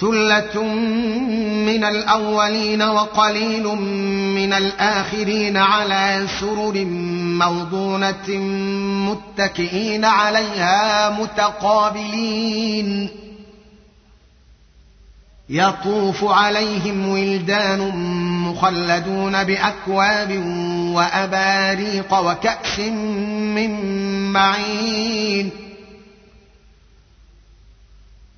ثله من الاولين وقليل من الاخرين على سرر موضونه متكئين عليها متقابلين يطوف عليهم ولدان مخلدون باكواب واباريق وكاس من معين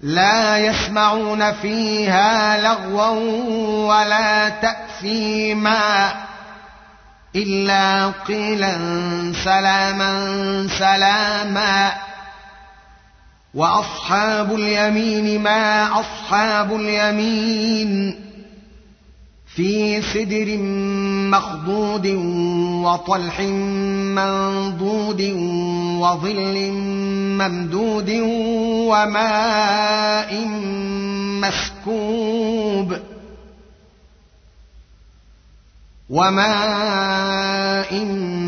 لا يسمعون فيها لغوا ولا تأثيما إلا قيلا سلاما سلاما وأصحاب اليمين ما أصحاب اليمين في سدر مخضود وطلح منضود وظل ممدود وماء مسكوب وماء مسكوب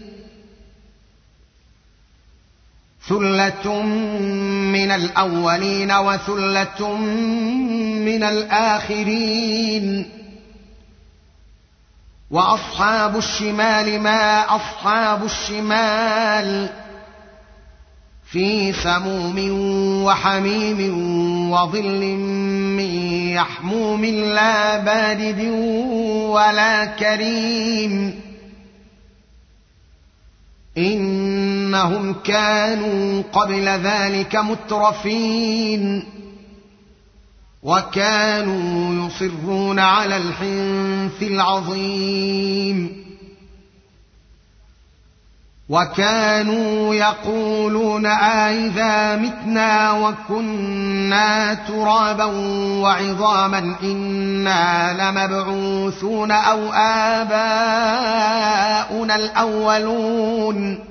ثله من الاولين وثله من الاخرين واصحاب الشمال ما اصحاب الشمال في سموم وحميم وظل من يحموم لا بارد ولا كريم أنهم كانوا قبل ذلك مترفين وكانوا يصرون على الحنث العظيم وكانوا يقولون أإذا متنا وكنا ترابا وعظاما إنا لمبعوثون أو آباؤنا الأولون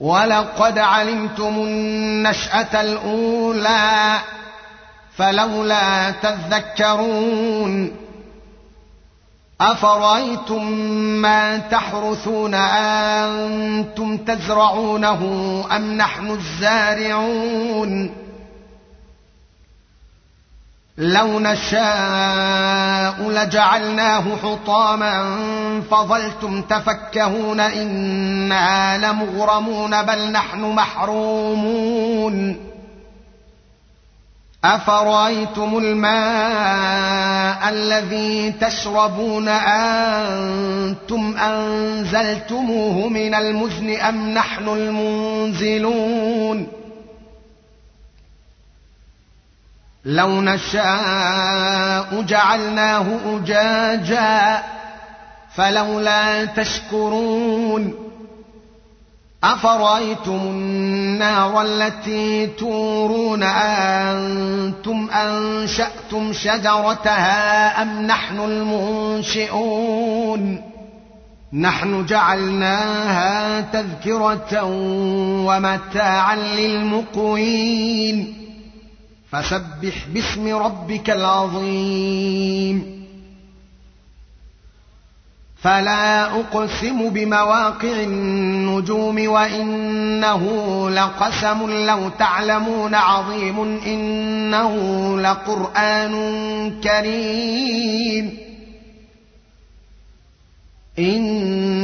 ولقد علمتم النشأة الأولى فلولا تذكرون أفرأيتم ما تحرثون أنتم تزرعونه أم نحن الزارعون لو نشاء لجعلناه حطاما فظلتم تفكهون إنا لمغرمون بل نحن محرومون أفرأيتم الماء الذي تشربون أنتم أنزلتموه من المزن أم نحن المنزلون لو نشاء جعلناه أجاجا فلولا تشكرون أفرأيتم النار التي تورون أنتم أنشأتم شجرتها أم نحن المنشئون نحن جعلناها تذكرة ومتاعا للمقوين فسبح باسم ربك العظيم. فلا أقسم بمواقع النجوم وإنه لقسم لو تعلمون عظيم. إنه لقرآن كريم.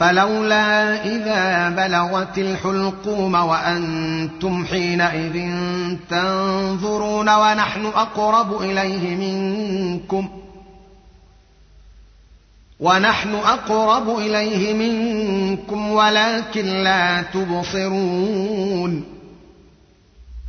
فلولا إذا بلغت الحلقوم وأنتم حينئذ تنظرون ونحن أقرب إليه منكم ۖ ونحن أقرب إليه منكم ولكن لا تبصرون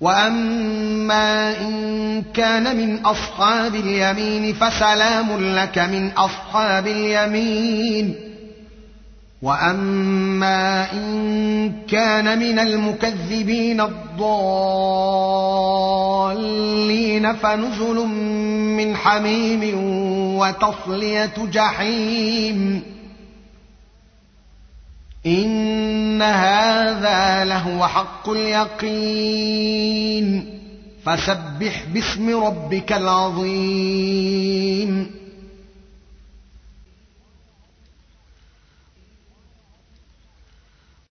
واما ان كان من اصحاب اليمين فسلام لك من اصحاب اليمين واما ان كان من المكذبين الضالين فنزل من حميم وتصليه جحيم ان هذا لهو حق اليقين فسبح باسم ربك العظيم